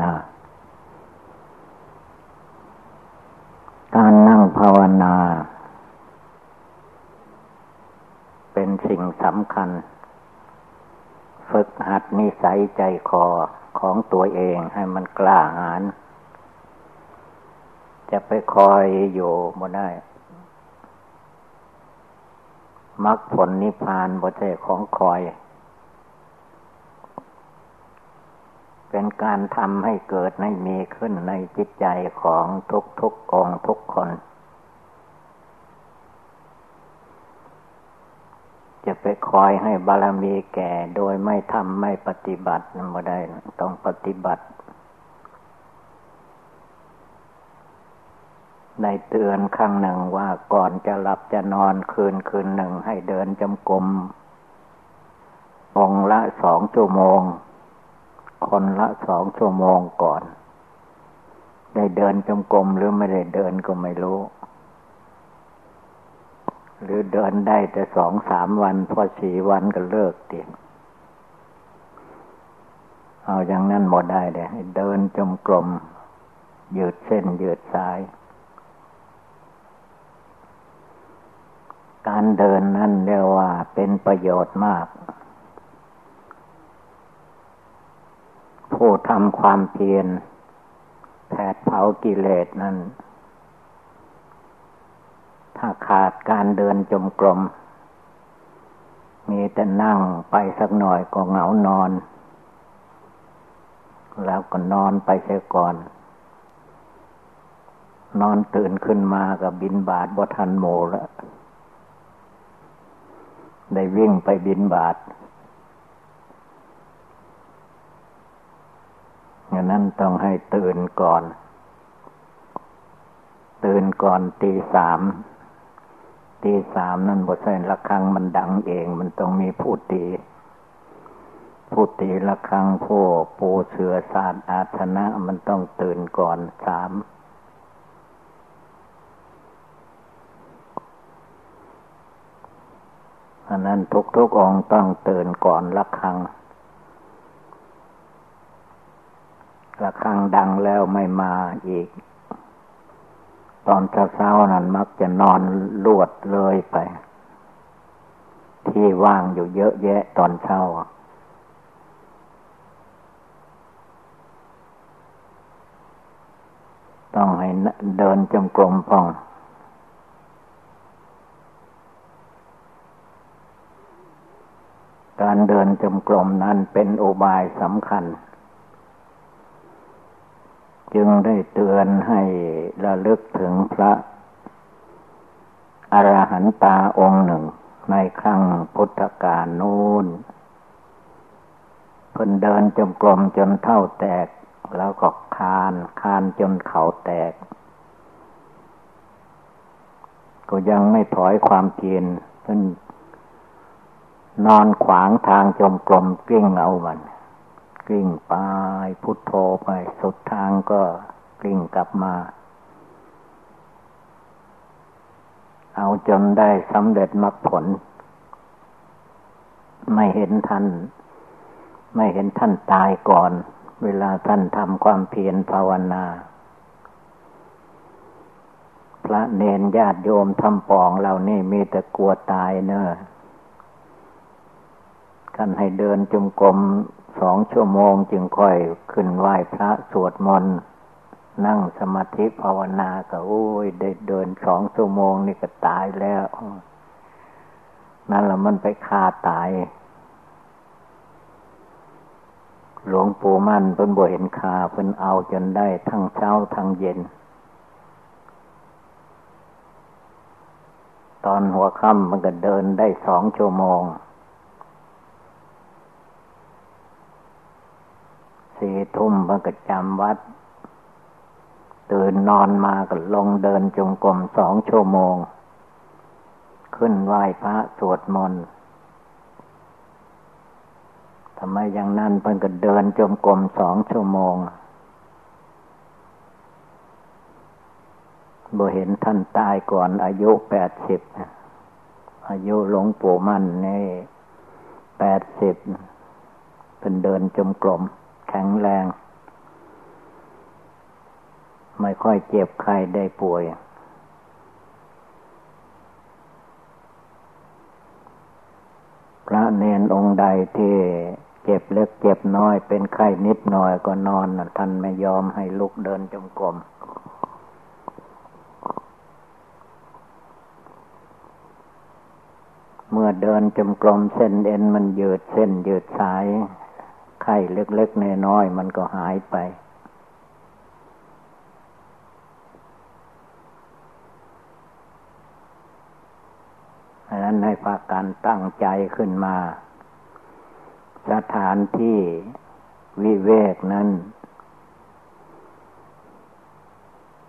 นา การนั่งภาวนา เป็นสิ่งสำคัญ ฝึกหัดนิสัยใจคอของตัวเองให้มันกล้าหาญจะไปคอยอยู่บ่ได้มรรคผลนิพพานบ่ใช่ของคอย เป็นการทำให้เกิดให้มีขึ้นในจิตใจของทุกทุกองทุกคน จะไปคอยให้บารมีแก่โดยไม่ทำไม่ปฏิบัตินั่นบ่ได้ต้องปฏิบัติในเตือนครั้งหนึ่งว่าก่อนจะหลับจะนอนคืนคืนหนึ่งให้เดินจมกรมองละสองชั่วโมง คนละสองชั่วโมงก่อน ได้เดินจมกรมหรือไม่ได้เดินก็ไม่รู้ หรือเดินได้แต่สองสามวันพอสี่วันก็เลิกเตียงเอาอย่างนั้นหมดได้เลยเดินจมกลมยืดเส้นยืดสาย การเดินนั่นเรียกว่าเป็นประโยชน์มาก ผู้ทำความเพียรแผดเผากิเลสนั้น ถ้าขาดการเดินจมกลม มีแต่นั่งไปสักหน่อยก็เหงานอน แล้วก็นอนไปเสียก่อน นอนตื่นขึ้นมากับบินบาทบ่ทันโมแล้วได้วิ่งไปบินบาท อย่างนั้นต้องให้ตื่นก่อน ตื่นก่อนตีสาม ตีสามนั่นบทใส่ละครังมันดังเอง มันต้องมีผู้ตีผู้ตีละครังผู้ปูเสือศาสตร์อาธนะมันต้องตื่นก่อนสามอันนั้นทุกทุกองต้องตื่นก่อนละครัง ละครังดังแล้วไม่มาอีก ตอนเช้าๆนั้นมักจะนอนลวดเลยไป ที่ว่างอยู่เยอะแยะตอนเช้าต้องให้เดินจงกรมพอง การเดินจมกลมนั้นเป็นโอบายสำคัญ จึงได้เตือนให้ระลึกถึงพระอรหันตาองค์หนึ่ง ในครั้งพุทธกาลนู้นเพิ่นเดินจมกลมจนเท่าแตก แล้วก็คานคานจนเขาแตก ก็ยังไม่ถอยความเพียรเพิ่นนอนขวางทางจมกลมกลิ้งเอามัน กลิ้งไปพุทโธไป สุดทางก็กลิ้งกลับมา เอาจนได้สำเร็จมรรคผล ไม่เห็นท่าน ไม่เห็นท่านตายก่อน เวลาท่านทำความเพียรภาวนา พระเนนญาติโยมทำปองเรานี่มีแต่กลัวตายเนอะท่านให้เดินจมกรม สองชั่วโมงจึงค่อยขึ้นไหว้พระสวดมนต์นั่งสมาธิภาวนาก็โอ้ยได้เดินสองชั่วโมงนี่ก็ตายแล้ว นั่นละมันไปฆ่าตาย หลวงปู่มั่นเพิ่นบ่เห็นคาเพิ่นเอาจนได้ทั้งเช้าทั้งเย็น ตอนหัวค่ำมันก็เดินได้สองชั่วโมงสี่ ทุ่มมันก็จำวัด ตื่นนอนมาก็ลงเดินจงกรมสองชั่วโมง ขึ้นไหว้พระสวดมนต์ทำไมอย่างนั้นเพิ่นก็เดินจงกรมสองชั่วโมงบ่เห็นท่านตายก่อนอายุแปดสิบอายุหลวงปู่มั่นนี่แปดสิบเป็นเดินจมกลม แข็งแรง ไม่ค่อยเจ็บไข้ได้ป่วย พระเนนองค์ใดที่เจ็บเล็กเจ็บน้อยเป็นไข้นิดหน่อยก็นอนท่านไม่ยอมให้ลุกเดินจงกรมเมื่อเดินจมกลมเส้นเอ็นมันยืดเส้นยืดสาย ไข้เล็กๆน้อยๆมันก็หายไป ดังนั้นให้พากันตั้งใจขึ้นมา สถานที่วิเวกนั้น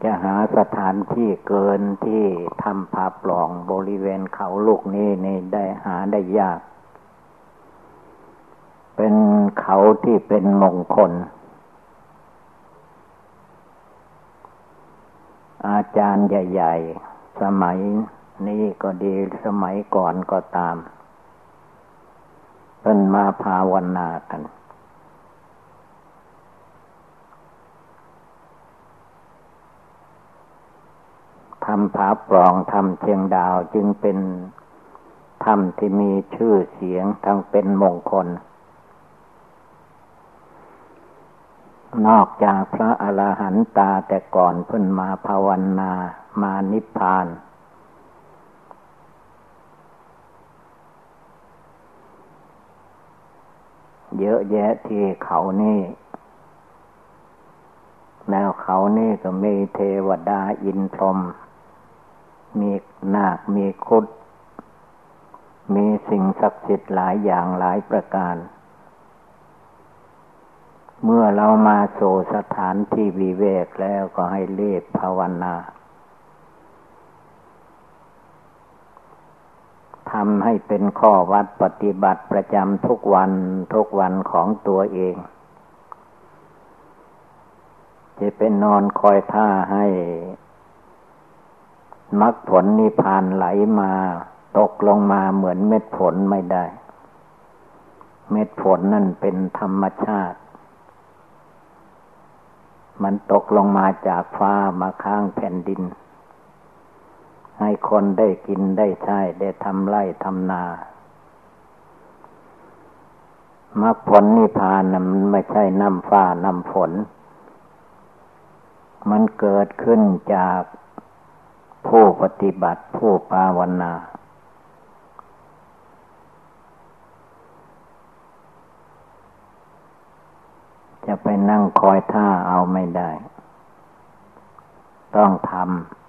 จะหาสถานที่เกินที่ทำผาปล่องบริเวณเขาลูกนี้นี่ได้หาได้ยาก เป็นเขาที่เป็นมงคล อาจารย์ใหญ่ ๆ สมัย นี้ก็ดีสมัยก่อนก็ตามเป็นมาภาวนากัน ทำผาปลองทำเชียงดาวจึงเป็นธรรมที่มีชื่อเสียงทั้งเป็นมงคล นอกจากพระอรหันตาแต่ก่อนเพิ่นมาภาวนามานิพพานเเยอะแยะที่เขานี่ แล้วเขานี่ก็มีเทวดาอินทรมมีนาค มีคุด มีสิ่งศักดิ์สิทธิ์หลายอย่างหลายประการ เมื่อเรามาโสสถานที่วิเวกแล้วก็ให้เรีบภาวนา ทำให้เป็นข้อวัดปฏิบัติประจำทุกวันทุกวันของตัวเอง จะเป็นนอนคอยท่าให้มรรคผลนิพพานไหลมาตกลงมาเหมือนเม็ดฝนไม่ได้ เม็ดฝนนั่นเป็นธรรมชาติ มันตกลงมาจากฟ้ามาข้างแผ่นดิน ให้คนได้กินได้ใช้ ได้ทำไร่ทำนามรรคผลนิพพานนั้นไม่ใช่น้ำฟ้าน้ำฝน มันเกิดขึ้นจากผู้ปฏิบัติผู้ภาวนา จะไปนั่งคอยท่าเอาไม่ได้ ต้องทำ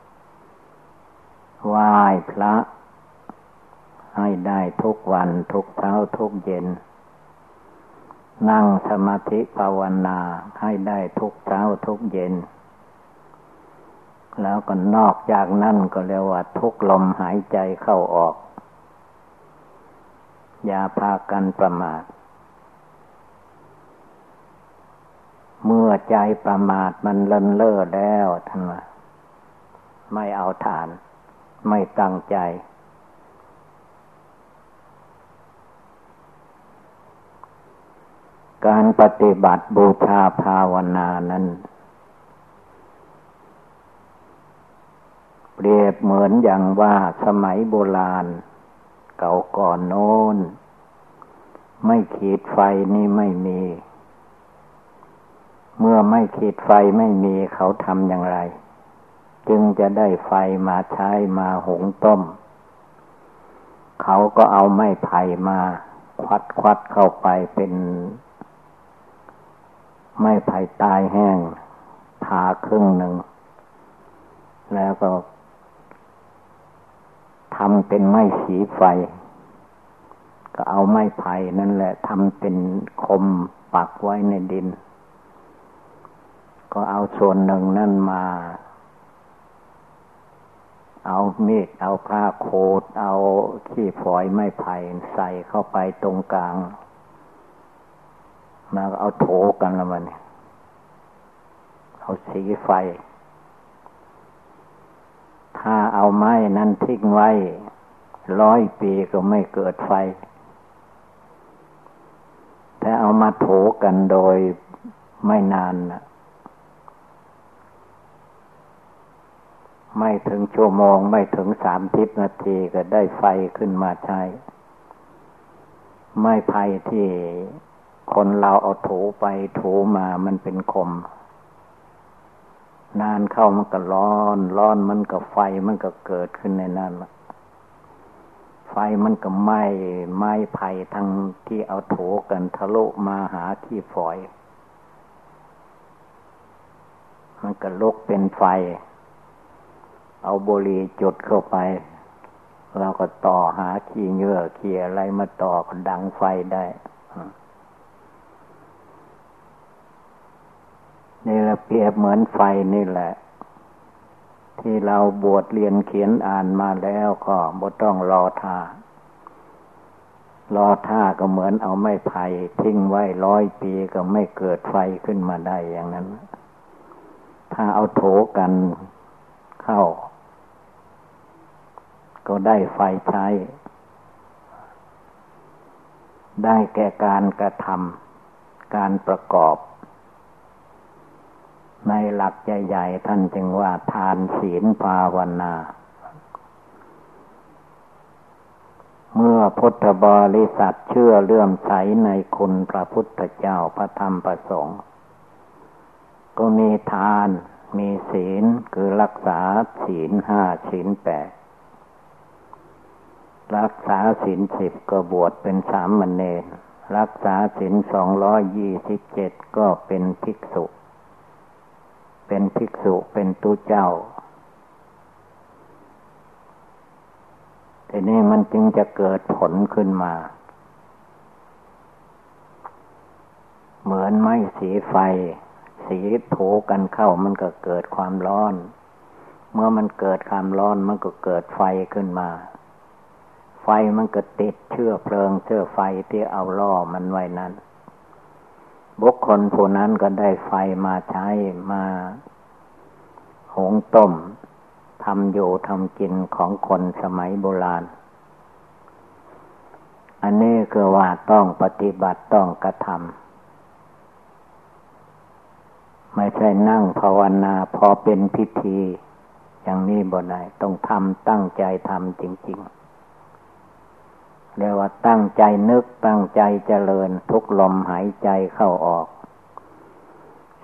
ไหว้พระ ให้ได้ทุกวันทุกเช้าทุกเย็น นั่งสมาธิภาวนาให้ได้ทุกเช้าทุกเย็น แล้วก็นอกจากนั้นก็เรียกว่าทุกลมหายใจเข้าออก อย่าพากันประมาทเมื่อใจประมาทมันเลินเล่อแล้วท่านว่าไม่เอาฐาน ไม่ตั้งใจ การปฏิบัติบูชาภาวนานั้น เปรียบเหมือนอย่างว่าสมัยโบราณ เก่าก่อนโน้น ไม่ขีดไฟนี่ไม่มี เมื่อไม่ขีดไฟไม่มีเขาทำอย่างไร จึงจะได้ไฟมาใช้มาหุงต้ม เขาก็เอาไม้ไผ่มาควัดควัดเข้าไปเป็น ไม้ไผ่ตายแห้งผ่าครึ่งหนึ่ง แล้วก็ทำเป็นไม้สีไฟ ก็เอาไม้ไผ่นั่นแหละทำเป็นคมปักไว้ในดิน ก็เอาส่วนหนึ่งนั่นมา เอามีดเอาผ้าโคดเอาขี้ฝอยไม้ไผ่ใส่เข้าไปตรงกลางมาเอาโถกันละมันเอาสีไฟ ถ้าเอาไม้นั้นทิ้งไว้ ร้อยปีก็ไม่เกิดไฟ แต่เอามาโถกันโดยไม่นานนะ ไม่ถึงชั่วโมงไม่ถึงสามทิพนาทีก็ได้ไฟขึ้นมาใช้ ไม่ไผ่ที่คนเราเอาถูไปถูมามันเป็นคม นานเข้ามันก็ร้อน ร้อนมันก็ไฟมันก็เกิดขึ้นในนั้นไฟมันก็ไหม้ไหม้ไผ่ทั้งที่เอาถูกันทะลุมาหาที่ฝอย มันก็ลุกเป็นไฟ เอาบุหรี่จุดเข้าไป เราก็ต่อหาขี้เงื่อขี้อะไรมาต่อก็ดังไฟได้นี่ละเปรียบเหมือนไฟนี่แหละ ที่เราบวชเรียนเขียนอ่านมาแล้วก็บ่ต้องรอท่ารอท่าก็เหมือนเอาไม้ไผ่ทิ้งไว้ร้อยปีก็ไม่เกิดไฟขึ้นมาได้อย่างนั้น ถ้าเอาโถกันเข้า ก็ได้ไฟใช้ ได้แก่การกระทำการประกอบ ในหลักใหญ่ๆท่านจึงว่าทานศีลภาวนา เมื่อพุทธบริษัทเชื่อเลื่อมใสในคุณพระพุทธเจ้าพระธรรมประสงค์ก็มีทานมีศีลคือรักษาศีลห้าศีลแปด รักษาศีลสิบก็บวชเป็นสามมเณรรักษาศีลสองร้อยยี่สิบเจ็ดก็เป็นภิกษุ เป็นภิกษุเป็นตุเจ้าแต่นี่มันจึงจะเกิดผลขึ้นมา เหมือนไม้สีไฟ สีถูกันเข้ามันก็เกิดความร้อน เมื่อมันเกิดความร้อนมันก็เกิดไฟขึ้นมา ไฟมันก็ติดเชื้อเพลิงเชื้อไฟที่เอาล่อมันไว้นั้น บุคคลผู้นั้นก็ได้ไฟมาใช้มาหงต้มทำอยู่ทำกินของคนสมัยโบราณ อันนี้คือว่าต้องปฏิบัติต้องกระทำไม่ใช่นั่งภาวนาพอเป็นพิธี อย่างนี้บ่ได้ต้องทำตั้งใจทำจริง ๆ เรียกว่าตั้งใจนึกตั้งใจเจริญทุกลมหายใจเข้าออก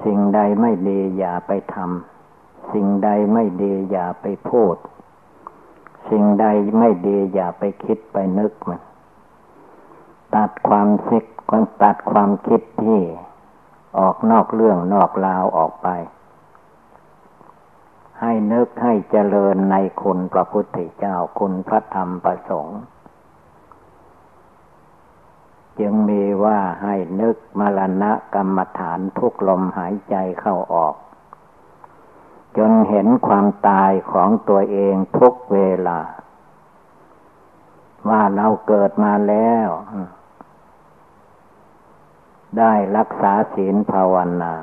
สิ่งใดไม่ดีอย่าไปทำสิ่งใดไม่ดีอย่าไปพูด สิ่งใดไม่ดีอย่าไปคิดไปนึกมัน ตัดความคิดตัดความคิดที่ออกนอกเรื่องนอกราวออกไป ให้นึกให้เจริญในคุณพระพุทธเจ้าคุณพระธรรมประสงค์ จึงมีว่าให้นึกมรณะกรรมฐานทุกลมหายใจเข้าออก จนเห็นความตายของตัวเองทุกเวลา ว่าเราเกิดมาแล้ว ได้รักษาศีลภาวนา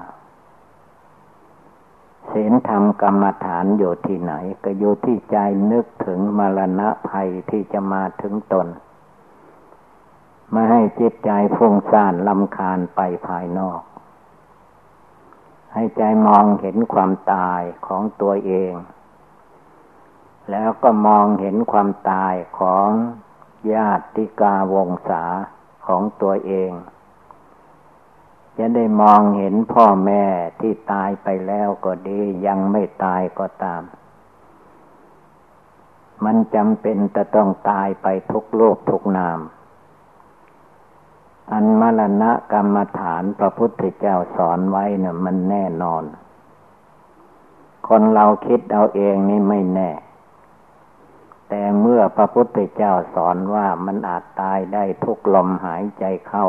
ศีลธรรมกรรมฐานอยู่ที่ไหน ก็อยู่ที่ใจนึกถึงมรณะภัยที่จะมาถึงตน ไม่ให้จิตใจฟุ้งซ่านลำคาญไปภายนอก ให้ใจมองเห็นความตายของตัวเอง แล้วก็มองเห็นความตายของญาติกาวงศาของตัวเอง จะได้มองเห็นพ่อแม่ที่ตายไปแล้วก็ดียังไม่ตายก็ตาม มันจำเป็นจะต้องตายไปทุกโลกทุกนาม อันมรณะกรรมฐานพระพุทธเจ้าสอนไว้เนะ่ยมันแน่นอน คนเราคิดเอาเองนี่ไม่แน่ แต่เมื่อพระพุทธเจ้าสอนว่ามันอาจตายได้ทุกลมหายใจเข้า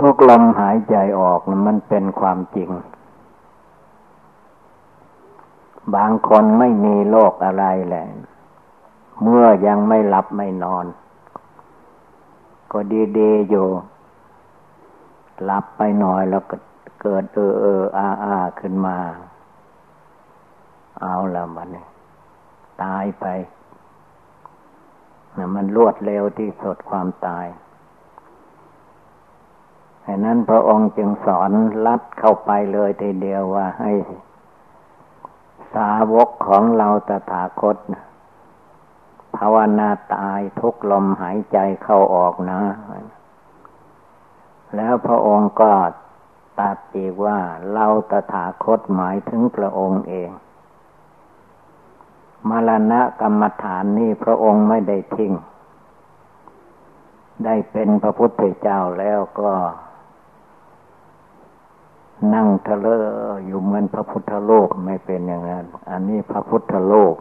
ทุกลมหายใจออกนะมันเป็นความจริง บางคนไม่มีโรคอะไรแหละ เมื่อยังไม่หลับไม่นอน ก็ดีๆอยู่หลับไปหน่อยแล้วก็เกิดเออเอออาอาขึ้นมา เอาละมันตายไปนะมันรวดเร็วที่สุดความตายดังนั้นพระองค์จึงสอนลัดเข้าไปเลยทีเดียวว่าให้สาวกของเราตถาคต ภาวนาตายทุกลมหายใจเข้าออกนะ แล้วพระองค์ก็ตัดอีกว่าเราตถาคตหมายถึงพระองค์เองมรณะกรรมฐานนี่พระองค์ไม่ได้ทิ้ง ได้เป็นพระพุทธเจ้าแล้วก็ นั่งทะเลอยู่เหมือนพระพุทธโลกไม่เป็นอย่างนั้น อันนี้พระพุทธโลก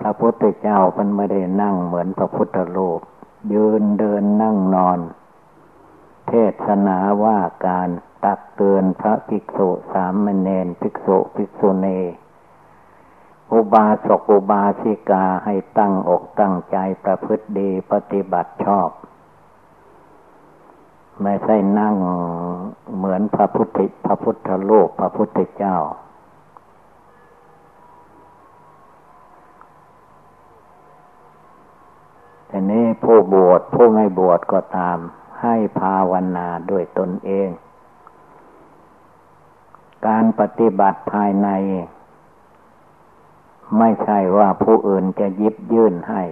พระพุทธเจ้ามันไม่ได้นั่งเหมือนพระพุทธโลก ยืนเดินนั่งนอน เทศนาว่าการตักเตือนพระภิกษุสามเณรภิกษุภิกษุณีอุบาสกอุบาสิกาให้ตั้งอกตั้งใจประพฤติดีปฏิบัติชอบ ไม่ใช่นั่งเหมือนพระพุทธพระพุทธโลกพระพุทธเจ้า แต่นี้ผู้บวชผู้ไม่บวชก็ตาม ให้ภาวนาด้วยตนเอง การปฏิบัติภายใน ไม่ใช่ว่าผู้อื่นจะยิบยื่นให้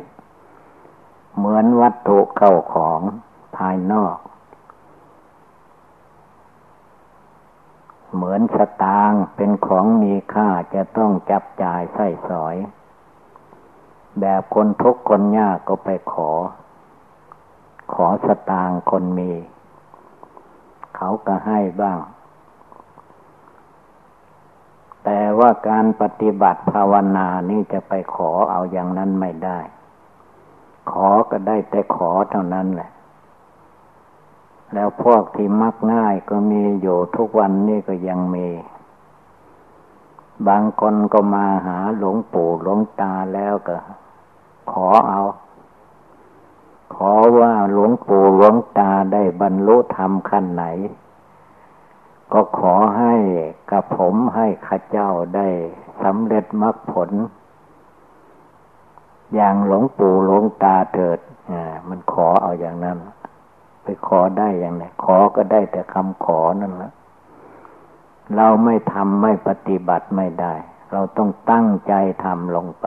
เหมือนวัตถุเข้าของภายนอก เหมือนสตางเป็นของมีค่าจะต้องจับจ่ายใส่สอย แบบคนทุกคนยากก็ไปขอ ขอสตางคนมี เขาก็ให้บ้าง แต่ว่าการปฏิบัติภาวนานี่จะไปขอเอาอย่างนั้นไม่ได้ ขอก็ได้แต่ขอเท่านั้นแหละ แล้วพวกที่มักง่ายก็มีอยู่ทุกวันนี้ก็ยังมีบางคนก็มาหาหลวงปู่หลวงตาแล้วก็ ขอเอา ขอว่าหลวงปู่หลวงตาได้บรรลุธรรมขั้นไหน ก็ขอให้กับผมให้ข้าเจ้าได้สำเร็จมรรคผล อย่างหลวงปู่หลวงตาเถิดอ่ามันขอเอาอย่างนั้น ไปขอได้อย่างไรขอก็ได้แต่คำขอนั่นแหละเราไม่ทำไม่ปฏิบัติไม่ได้ เราต้องตั้งใจทำลงไป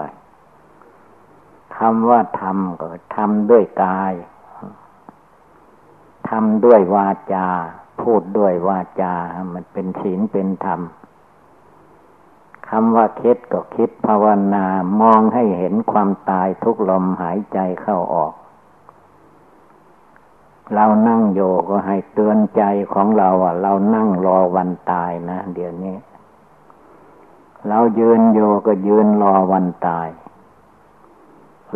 คำว่าทำก็ทำด้วยกายทำด้วยวาจา พูดด้วยวาจา มันเป็นศีลเป็นธรรมคำว่าคิดก็คิดภาวนามองให้เห็นความตายทุกลมหายใจเข้าออก เรานั่งโยก็ให้เตือนใจของเราอะ เรานั่งรอวันตายนะเดี๋ยวนี้ เรายืนโยก็ยืนรอวันตาย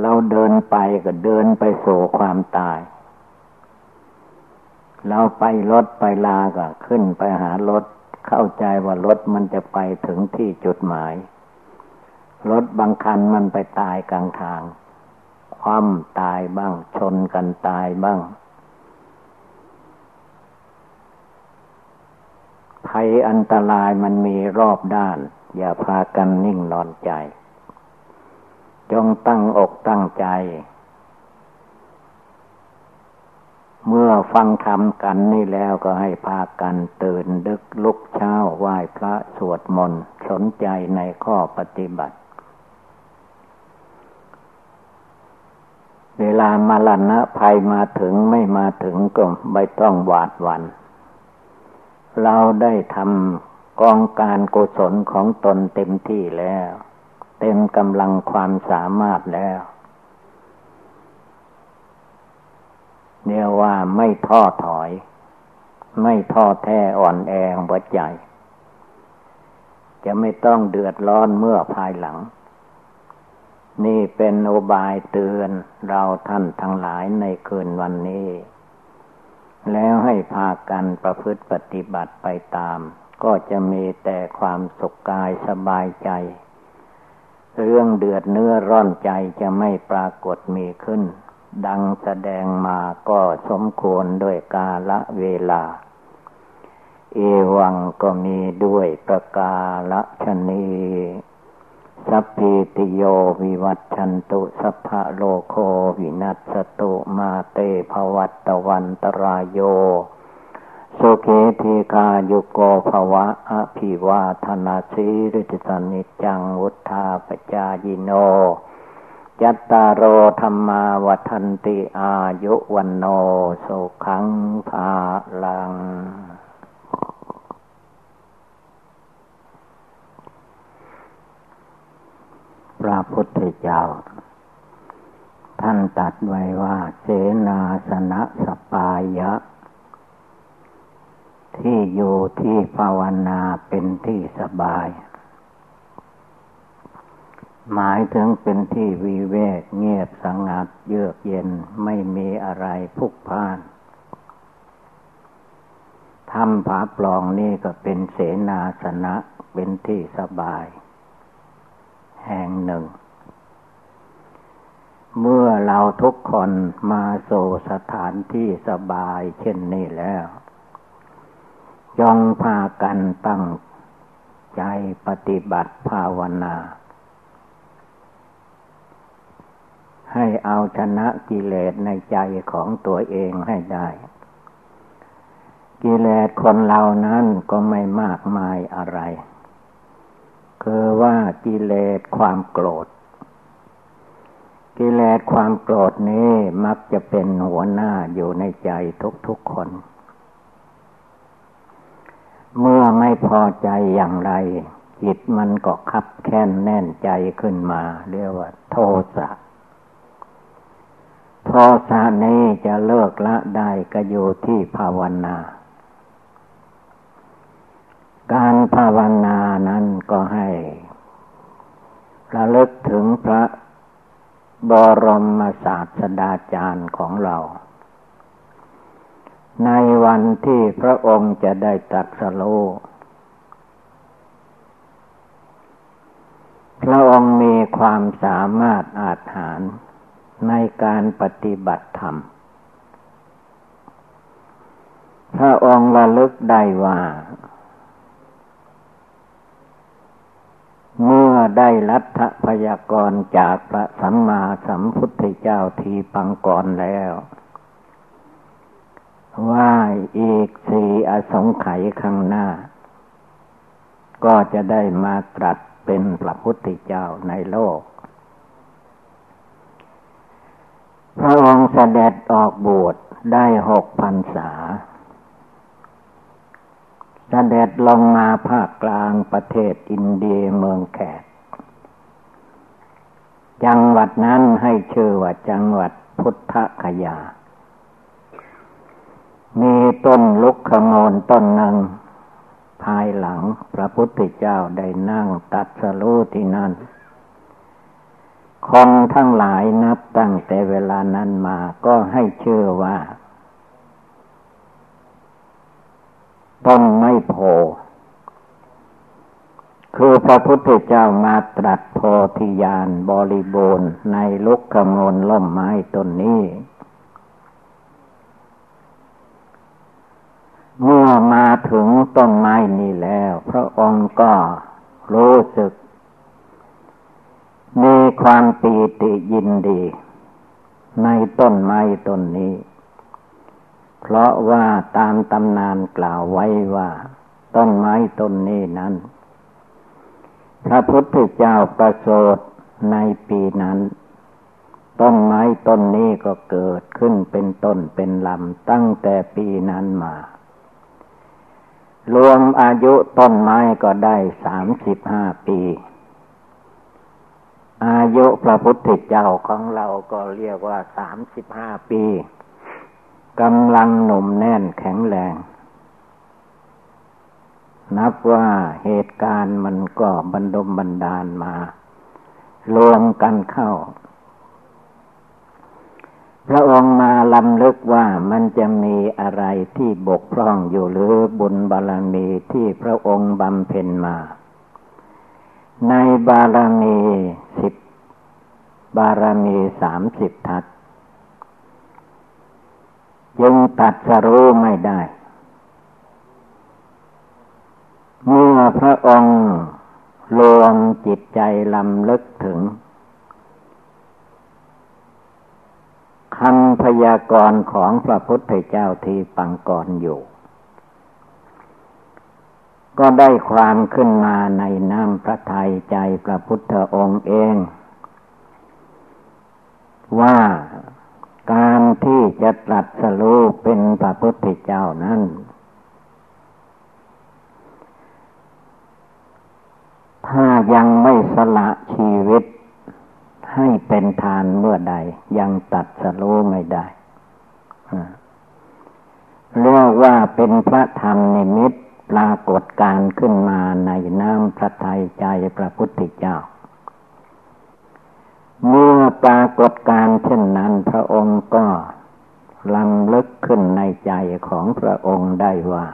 เราเดินไปก็เดินไปสู่ความตาย เราไปรถไปลาก็ขึ้นไปหารถ เข้าใจว่ารถมันจะไปถึงที่จุดหมาย รถบางคันมันไปตายกลางทาง คว่ำตายบ้าง ชนกันตายบ้าง ภัยอันตรายมันมีรอบด้าน อย่าพากันนิ่งนอนใจ จงตั้งอกตั้งใจ เมื่อฟังธรรมกันนี่แล้วก็ให้พากันตื่นดึกลุกเช้าไหว้พระสวดมนต์สนใจในข้อปฏิบัติ เวลามาลณะภัยมาถึงไม่มาถึงก็ไม่ต้องหวาดหวัน่นเราได้ทำกองการกุศลของตนเต็มที่แล้ว เต็มกำลังความสามารถแล้วเนี่ยว่าไม่ท้อถอย ไม่ท้อแท้อ่อนแอหัวใจ จะไม่ต้องเดือดร้อนเมื่อภายหลัง นี่เป็นโอบายเตือนเราท่านทั้งหลายในคืนวันนี้ แล้วให้พากันประพฤติปฏิบัติไปตาม ก็จะมีแต่ความสุขกายสบายใจ เรื่องเดือดเนื้อร้อนใจจะไม่ปรากฏมีขึ้น ดังแสดงมาก็สมควรด้วยกาละเวลา เอวังก็มีด้วยประกาละชนีสัพพิติโยวิวัตชันตุสัพพะโลโควินัสตุมาเตภวัตตวันตรายโย สุเขทีกายุโกภวะอภิวาธนาสีริติสนิจังวุธาปจายโน ยัตตารโอธรรมาวัันติอายุวันโนสุขังภาลัง พระพุทธเจ้า ท่านตัดไว้ว่า เสนาสนะสปายะ ที่อยู่ที่ภาวนาเป็นที่สบาย หมายถึงเป็นที่วิเวกเงียบสงัดเยือกเย็นไม่มีอะไรพุกพ่านทำผาปลองนี่ก็เป็นเสนาสนะเป็นที่สบาย แห่งหนึ่ง เมื่อเราทุกคนมาโซสถานที่สบายเช่นนี้แล้ว ยองพากันตั้งใจปฏิบัติภาวนา ให้เอาชนะกิเลสในใจของตัวเองให้ได้ กิเลสคนเรานั้นก็ไม่มากมายอะไร คือว่ากิเลสความโกรธ กิเลสความโกรธนี้มักจะเป็นหัวหน้าอยู่ในใจทุกๆคน เมื่อไม่พอใจอย่างไร จิตมันก็คับแค้นแน่นใจขึ้นมา เรียกว่า โทสะโทสะนี้จะเลิกละได้ก็อยู่ที่ภาวนา การภาวนานั้นก็ให้ระลึกถึงพระบรมศาสดาจารย์ของเรา ในวันที่พระองค์จะได้ตรัสรู้พระองค์มีความสามารถอาจหารในการปฏิบัติธรรม พระองค์ระลึกได้ว่า เมื่อได้รัฐพยากรจากพระสัมมาสัมพุทธเจ้าทีปังก่อนแล้ว ว่าอีกสี่อสงไขยข้างหน้า ก็จะได้มาตรัสเป็นพระพุทธเจ้าในโลก พระองค์เสด็จออกบวชได้หกพรรษา เสด็จลงมาภาคกลางประเทศอินเดียเมืองแขก จังหวัดนั้นให้ชื่อว่าจังหวัดพุทธคยา มีต้นลุกขโมนต้นหนึ่ง ภายหลังพระพุทธเจ้าได้นั่งตัดสรู้ที่นั่น คนทั้งหลายนับตั้งแต่เวลานั้นมาก็ให้เชื่อว่า ต้นไม่โพคือพระพุทธเจ้ามาตรัสโพธิญาณบริบูรณ์ในลุกขมลล่มไม้ต้นนี้ เมื่อมาถึงต้นไม้นี้แล้ว พระองค์ก็รู้สึก มีความปีติยินดี ในต้นไม้ต้นนี้ เพราะว่าตามตำนานกล่าวไว้ว่า ต้นไม้ต้นนี้นั้น พระพุทธเจ้าประโสดในปีนั้น ต้นไม้ต้นนี้ก็เกิดขึ้นเป็นต้นเป็นลำตั้งแต่ปีนั้นมา รวมอายุต้นไม้ก็ได้สามสิบห้าปี อายุพระพุทธเจ้าของเราก็เรียกว่าสามสิบห้าปีกำลังหนุ่มแน่นแข็งแรง นับว่าเหตุการณ์มันก็บรรดมบันดาลมา รวมกันเข้า พระองค์มาลำลึกว่ามันจะมีอะไรที่บกพร่องอยู่หรือบุญบารมีที่พระองค์บำเพ็ญมา ในบารมีสิบบารมีสามสิบทัศยังตัดสรู้ไม่ได้ เมื่อพระองค์รวมจิตใจลำลึกถึง คำพยากรณ์ของพระพุทธเจ้าที่ปังก่อนอยู่ ก็ได้ความขึ้นมาในน้ำพระทัยใจพระพุทธองค์เอง ว่าการที่จะตรัสรู้เป็นพระพุทธเจ้านั้นถ้ายังไม่สละชีวิต ให้เป็นทานเมื่อใด ยังตัดสรู้ไม่ได้เรียกว่าเป็นพระธรรมนิมิตปรากฏการขึ้นมาในน้ำพระทัยใจพระพุทธเจ้า เมื่อปรากฏการเช่นนั้นพระองค์ก็ลำลึกขึ้นในใจของพระองค์ได้ว่า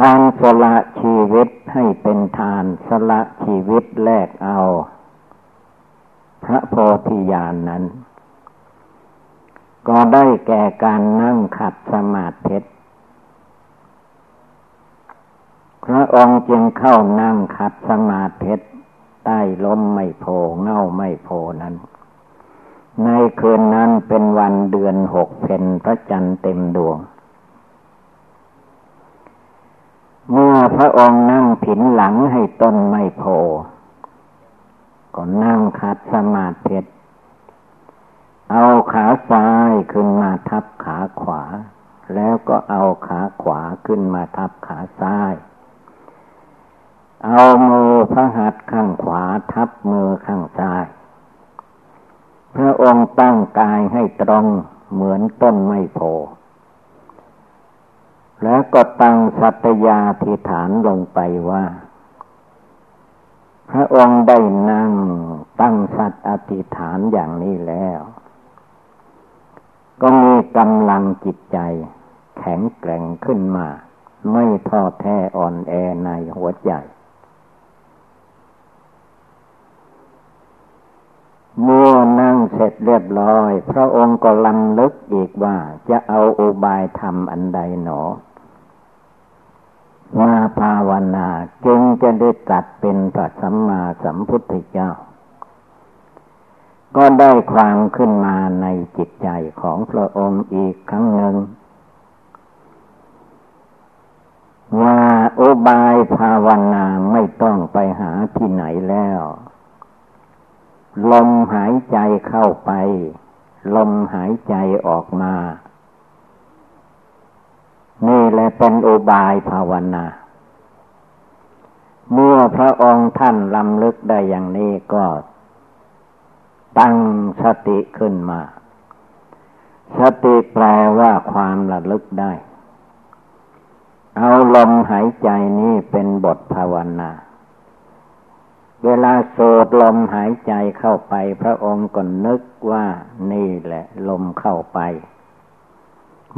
การสละชีวิตให้เป็นทานสละชีวิตแลกเอา พระโพธิญาณนนั้น ก็ได้แก่การนั่งขัดสมาธิพระองค์จึงเข้านั่งขัดสมาธิใต้ลมไม่โพเง่าไม่โพนั้น ในคืนนั้นเป็นวันเดือนหกเพนพระจันทร์เต็มดวง เมื่อพระองค์นั่งผินหลังให้ต้นไม่โพก็นั่งขัดสมาธิเอาขาซ้ายขึ้นมาทับขาขวา แล้วก็เอาขาขวาขึ้นมาทับขาซ้าย เอามือพระหัตถ์ข้างขวาทับมือข้างซ้าย พระองค์ตั้งกายให้ตรงเหมือนต้นไม้โพ แล้วก็ตั้งสัตยาธิฐานลงไปว่า พระองค์ได้นั่งตั้งสัตอธิฐานอย่างนี้แล้ว ก็มีกำลังจิตใจ แข็งแกร่งขึ้นมา ไม่ท้อแท้อ่อนแอในหัวใจ เมื่อนั่งเสร็จเรียบร้อย พระองค์ก็ลำลึกอีกว่าจะเอาอุบายทำอันใดหนอ มาภาวนาจึงจะได้ตัดเป็นพระสัมมาสัมพุทธเจ้า ก็ได้ความขึ้นมาในจิตใจของพระองค์อีกครั้งหนึ่ง ว่าอุบายภาวนาไม่ต้องไปหาที่ไหนแล้ว ลมหายใจเข้าไป ลมหายใจออกมา นี่แหละเป็นอุบายภาวนา เมื่อพระองค์ท่านลำลึกได้อย่างนี้ก็ ตั้งสติขึ้นมา สติแปลว่าความระลึกได้ เอาลมหายใจนี้เป็นบทภาวนา เวลาสูดลมหายใจเข้าไป พระองค์ก็นึกว่านี่แหละ ลมเข้าไป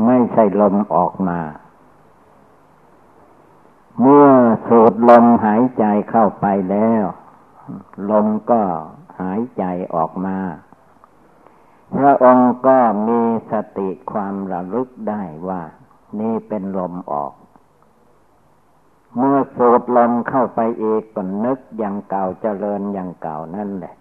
ไม่ใช่ลมออกมา เมื่อสูดลมหายใจเข้าไปแล้ว ลมก็หายใจออกมา พระองค์ก็มีสติความระลึกได้ว่า นี่เป็นลมออก เมื่อสูดลมเข้าไปอีกก็นึกอย่างเก่าเจริญอย่างเก่านั่นแหละ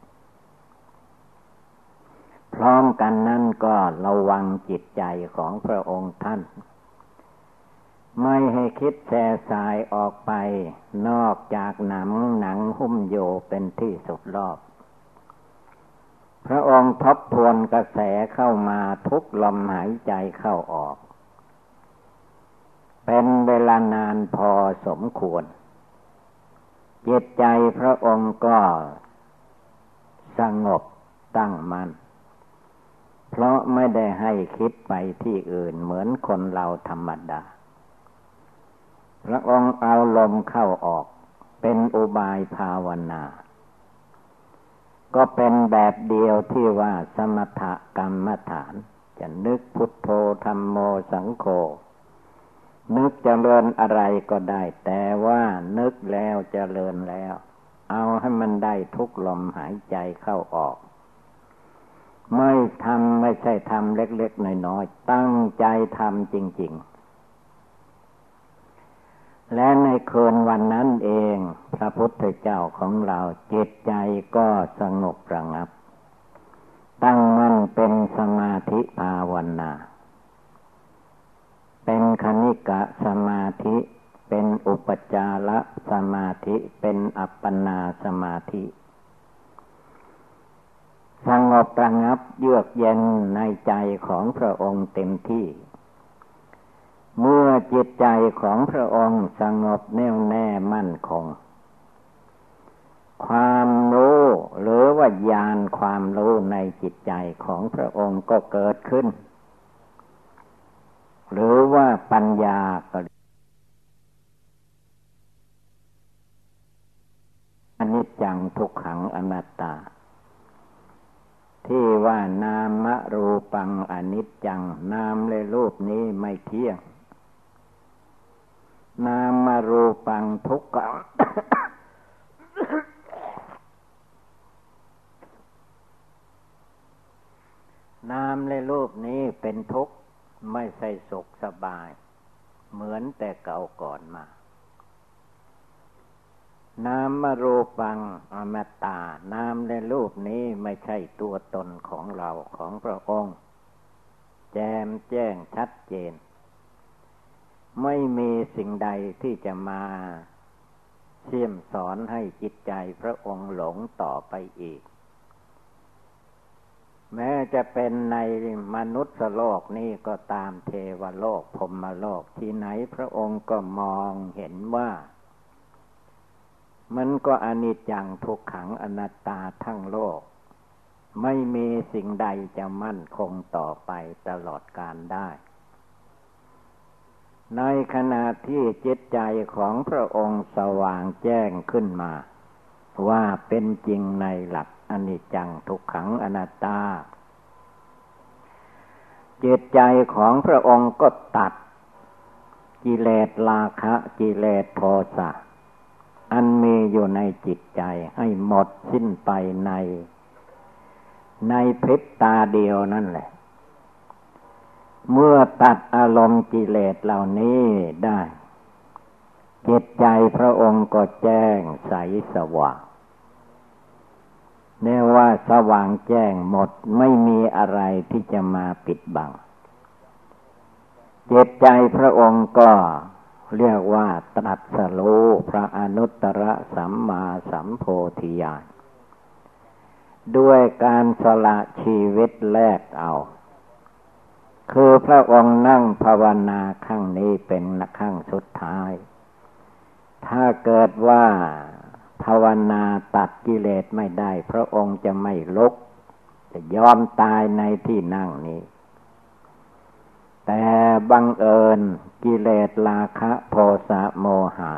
พร้อมกันนั่นก็ระวังจิตใจของพระองค์ท่าน ไม่ให้คิดแส่สายออกไป นอกจากหนังหนังหุ้มโยเป็นที่สุดรอบ พระองค์ทบทวนกระแสเข้ามาทุกลมหายใจเข้าออก เป็นเวลานานพอสมควร จิตใจพระองค์ก็สงบตั้งมัน่น เพราะไม่ได้ให้คิดไปที่อื่นเหมือนคนเราธรรมดา พระองค์เอาลมเข้าออก เป็นอุบายภาวนา ก็เป็นแบบเดียวที่ว่าสมถกรรมฐาน จะนึกพุทโธธรรมโมสังโฆนึกจเจริญอะไรก็ได้ แต่ว่านึกแล้วจเจริญแล้ว เอาให้มันได้ทุกลมหายใจเข้าออก ไม่ทำไม่ใช่ทำเล็กๆน้อยๆตั้งใจทำจริง ๆ และในคืนวันนั้นเอง พระพุทธเจ้าของเราจิตใจก็สงบระงับ ตั้งมั่นเป็นสมาธิภาวนาเป็นคณิกะสมาธิ เป็นอุปจารสมาธิ เป็นอัปปนาสมาธิ สงบระงับเยือกเย็นในใจของพระองค์เต็มที่ เมื่อจิตใจของพระองค์สงบแน่วแน่มั่นคง ความรู้หรือว่าญาณความรู้ในจิตใจของพระองค์ก็เกิดขึ้น หรือว่าปัญญาก็อนิจจังทุกขังอนัตตา ที่ว่านามรูปังอนิจจัง นามเลยรูปนี้ไม่เที่ยง นามรูปังทุกขังนามและรูปนี้เป็นทุกข์ ไม่ใช่สุขสบาย เหมือนแต่เก่าก่อนมา นามมารูปังอมตานามและรูปนี้ไม่ใช่ตัวตนของเราของพระองค์ แจมแจ้งชัดเจน ไม่มีสิ่งใดที่จะมาเสี่ยมสอนให้จิตใจพระองค์หลงต่อไปอีก แม้จะเป็นในมนุษย์โลกนี้ก็ตามเทวโลกพรมโลกที่ไหนพระองค์ก็มองเห็นว่า มันก็อนิจจังทุกขังอนัตตาทั้งโลก ไม่มีสิ่งใดจะมั่นคงต่อไปตลอดกาลได้ ในขณะที่จิตใจของพระองค์สว่างแจ้งขึ้นมา ว่าเป็นจริงในหลักอนิจจังทุกขังอนัตตาจิตใจของพระองค์ก็ตัดกิเลสราคะกิเลสโทสะ อันมีอยู่ในจิตใจให้หมดสิ้นไปใน ในพริบตาเดียวนั่นแหละ เมื่อตัดอารมณ์กิเลสเหล่านี้ได้จิตใจพระองค์ก็แจ้งใสสว่างเรียกว่าสว่างแจ้งหมดไม่มีอะไรที่จะมาปิดบังเจตใจพระองค์ก็ เรียกว่าตรัสรู้พระอนุตตรสัมมาสัมโพธิญาณด้วยการสละชีวิตแลกเอา คือพระองค์นั่งภาวนาขั้งนี้เป็นขั้งสุดท้าย ถ้าเกิดว่าภาวนาตัดกิเลสไม่ได้ พระองค์จะไม่ลุก จะยอมตายในที่นั่งนี้ แต่บังเอิญกิเลสราคะโทสะโมหะ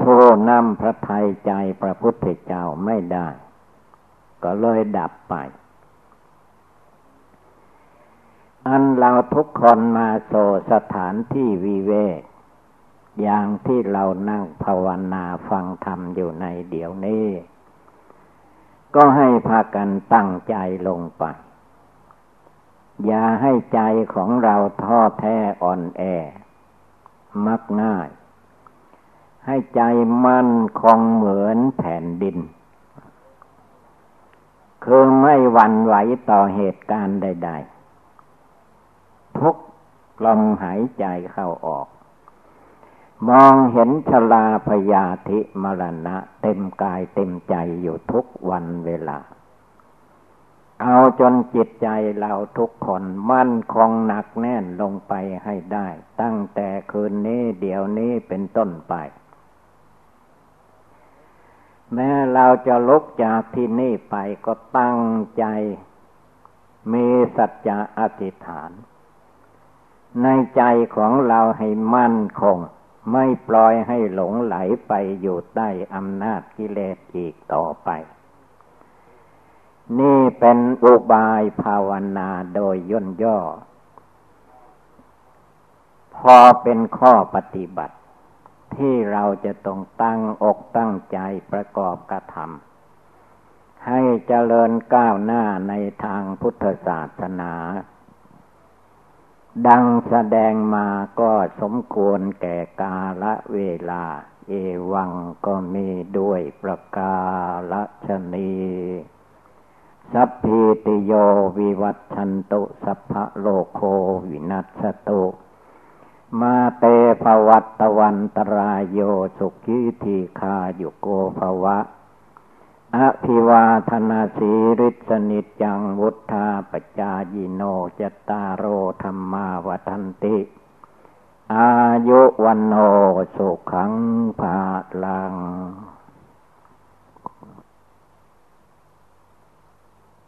สู้นำพระทัยใจพระพุทธเจ้าไม่ได้ ก็เลยดับไป อันเราทุกคนมาโซสถานที่วิเวกอย่างที่เรานั่งภาวนาฟังธรรมอยู่ในเดี๋ยวนี้ ก็ให้พากันตั้งใจลงไป อย่าให้ใจของเราท้อแท้อ่อนแอ มักง่าย ให้ใจมั่นคงเหมือนแผ่นดิน คือไม่หวั่นไหวต่อเหตุการณ์ใด ๆ ทุกลมหายใจเข้าออก มองเห็นชลาพยาธิมรณะ เต็มกายเต็มใจอยู่ทุกวันเวลา เอาจนจิตใจเราทุกคนมั่นคงหนักแน่นลงไปให้ได้ ตั้งแต่คืนนี้เดี๋ยวนี้เป็นต้นไป แม้เราจะลุกจากที่นี่ไปก็ตั้งใจ มีสัจจะอธิษฐาน ในใจของเราให้มั่นคง ไม่ปล่อยให้หลงไหลไปอยู่ใต้อำนาจกิเลสอีกต่อไป นี่เป็นอุบายภาวนาโดยย่นย่อ พอเป็นข้อปฏิบัติ ที่เราจะต้องตั้งอกตั้งใจประกอบกระทำให้เจริญก้าวหน้าในทางพุทธศาสนา ดังแสดงมาก็สมควรแก่กาละเวลา เอวังก็มีด้วยประกาละชนี สัพพิติโยวิวัตชันตุสัพพะโลโควินัสตุมาเตภวัตวันตรายโยสุขีทีคายุโกภวะ อภิวาธนาสีริสนิจังวุธาปจายิโนจตารโอธรรมาวทันติ อายุวันโนสุขังภาลัง